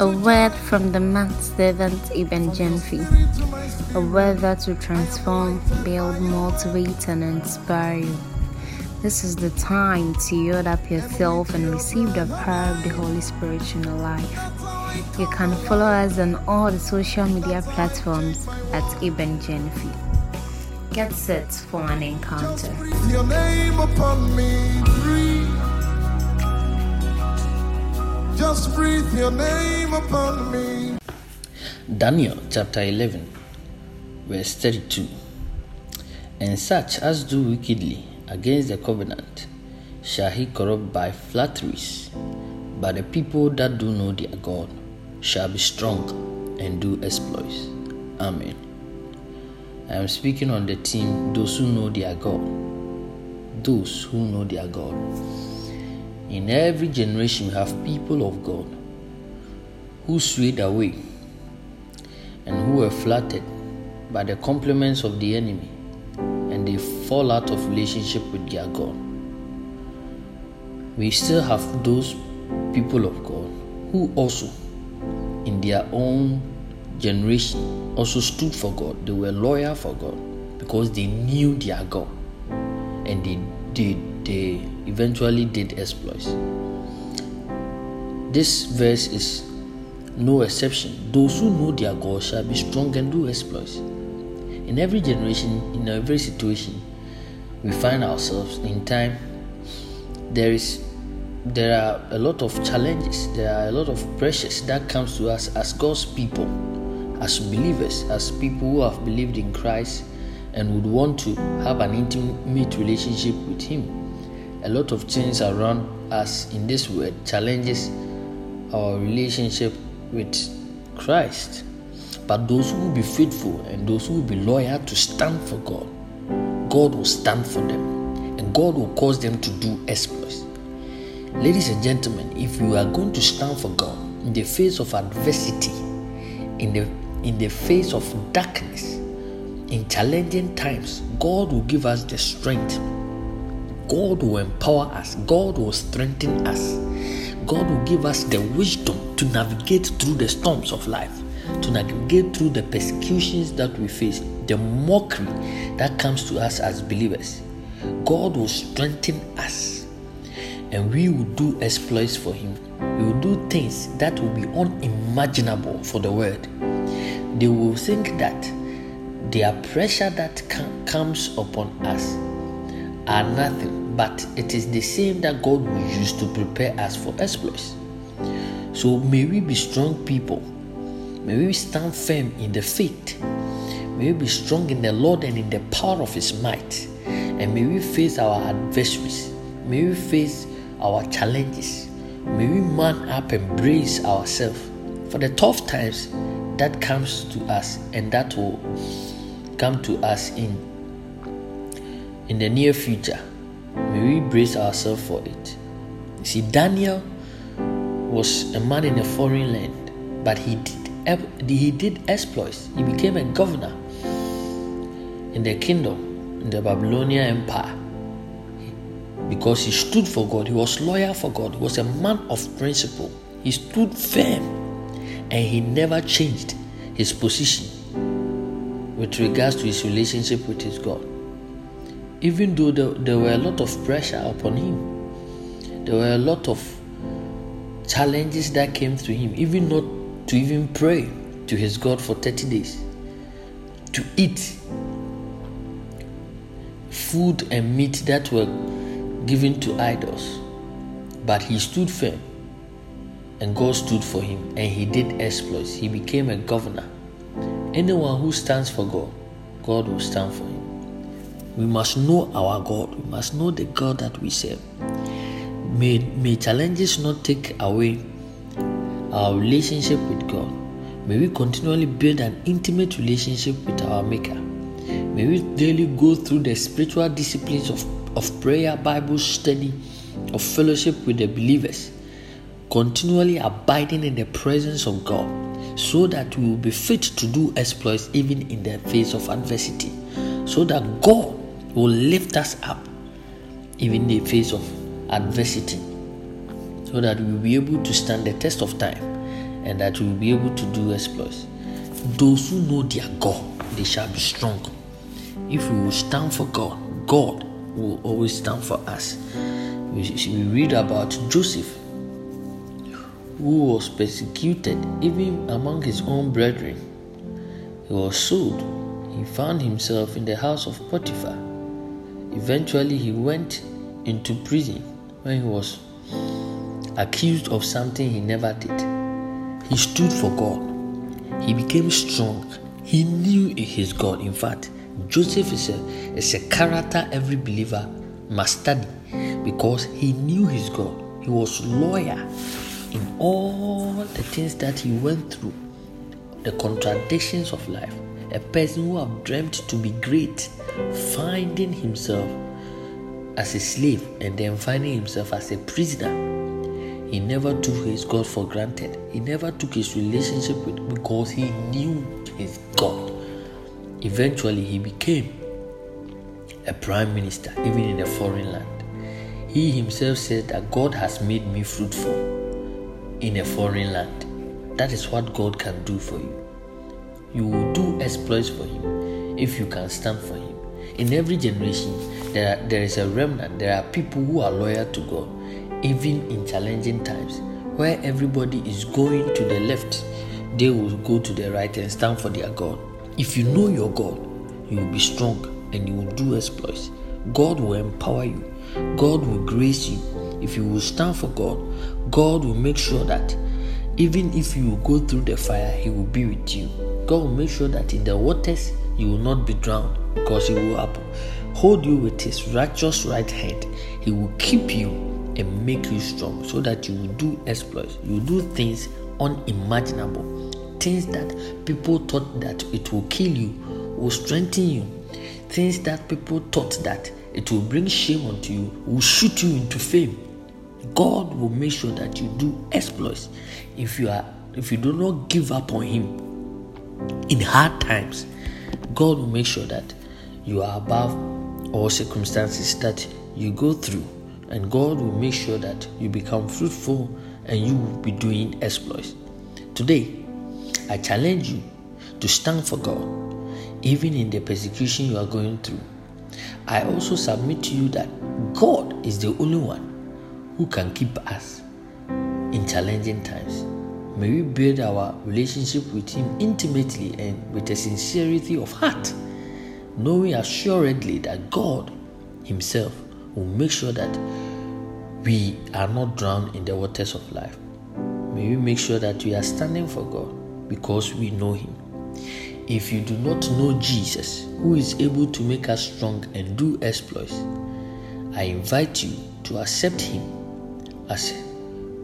A word from the man servant Ibn Genfi. A word that will transform, build, motivate, and inspire you. This is the time to yield up yourself and receive the power of the Holy Spirit in your life. You can follow us on all the social media platforms at Ibn Genfi. Get set for an encounter. Just breathe your name upon me. Daniel chapter 11, verse 32. And such as do wickedly against the covenant shall he corrupt by flatteries. But the people that do know their God shall be strong and do exploits. Amen. I am speaking on the team, those who know their God. Those who know their God. In every generation, we have people of God who swayed away and who were flattered by the compliments of the enemy and they fall out of relationship with their God. We still have those people of God who also, in their own generation also stood for God. They were loyal for God because they knew their God and they did they eventually did exploits. This verse is no exception. Those who know their God shall be strong and do exploits. In every generation, in every situation, we find ourselves in time. There is there are a lot of challenges, there are a lot of pressures that comes to us as God's people as believers, as people who have believed in Christ and would want to have an intimate relationship with Him. A lot of things around us in this world challenges our relationship with Christ. But those who will be faithful and those who will be loyal to stand for God, God will stand for them and God will cause them to do exploits. Ladies and gentlemen, if you are going to stand for God in the face of adversity, in the in the face of darkness, in challenging times, God will give us the strength. God will empower us. God will strengthen us. God will give us the wisdom to navigate through the storms of life, to navigate through the persecutions that we face, the mockery that comes to us as believers. God will strengthen us and we will do exploits for Him. We will do things that will be unimaginable for the world they will think that their pressure that comes upon us are nothing, but it is the same that God will use to prepare us for exploits. So may we be strong people. May we stand firm in the faith. May we be strong in the Lord and in the power of His might. And may we face our adversaries. May we face our challenges. May we man up and brace ourselves for the tough times that comes to us and that will come to us in in the near future may we brace ourselves for it. You see daniel was a man in a foreign land but he did he did exploits. He became a governor in the kingdom in the babylonian empire. Because he stood for god he was loyal for god he was a man of principle. He stood firm and he never changed his position with regards to his relationship with his God. Even though there, there were a lot of pressure upon him, there were a lot of challenges that came to him, even not to even pray to his God for 30 days, to eat food and meat that were given to idols. But he stood firm and God stood for him and he did exploits. He became a governor. Anyone who stands for God, God will stand for him. We must know our God. We must know the God that we serve. May, may challenges not take away our relationship with God. May we continually build an intimate relationship with our Maker. May we daily go through the spiritual disciplines of, of prayer, Bible study, of fellowship with the believers continually abiding in the presence of God so that we will be fit to do exploits even in the face of adversity, so that God will lift us up even in the face of adversity, so that we will be able to stand the test of time and that we'll be able to do exploits. Those who know their God, they shall be strong. If we will stand for God, God will always stand for us. We read about Joseph, who was persecuted even among his own brethren. He was sold. He found himself in the house of Potiphar. Eventually, he went into prison when he was accused of something he never did. He stood for God. He became strong. He knew his God. In fact, Joseph is a, is a character every believer must study because he knew his God. He was loyal in all the things that he went through, the contradictions of life. A person who have dreamt to be great, finding himself as a slave and then finding himself as a prisoner. He never took his God for granted. He never took his relationship with because he knew his God. Eventually, he became a prime minister, even in a foreign land. He himself said that God has made me fruitful in a foreign land. That is what God can do for you. You will do exploits for Him if you can stand for Him. In every generation, there, are, there is a remnant. There are people who are loyal to God, even in challenging times, where everybody is going to the left, they will go to the right and stand for their God. If you know your God, you will be strong and you will do exploits. God will empower you. God will grace you. If you will stand for God, God will make sure that even if you go through the fire, He will be with you. God will make sure that in the waters you will not be drowned because He will hold you with His righteous right hand. He will keep you and make you strong so that you will do exploits. You will do things unimaginable things that people thought that it will kill you will strengthen you things that people thought that it will bring shame onto you will shoot you into fame god will make sure that you do exploits if you are if you do not give up on him in hard times god will make sure that you are above all circumstances that you go through and god will make sure that you become fruitful and you will be doing exploits today I challenge you to stand for God, even in the persecution you are going through. I also submit to you that God is the only one who can keep us in challenging times. May we build our relationship with Him intimately and with a sincerity of heart, knowing assuredly that God Himself will make sure that we are not drowned in the waters of life. May we make sure that we are standing for God because we know Him. If you do not know Jesus, who is able to make us strong and do exploits, I invite you to accept Him as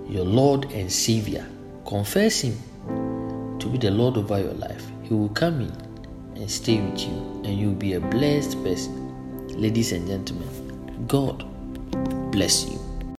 your Lord and Savior. Confess Him to be the Lord over your life. He will come in and stay with you, and you'll be a blessed person. Ladies and gentlemen, God bless you.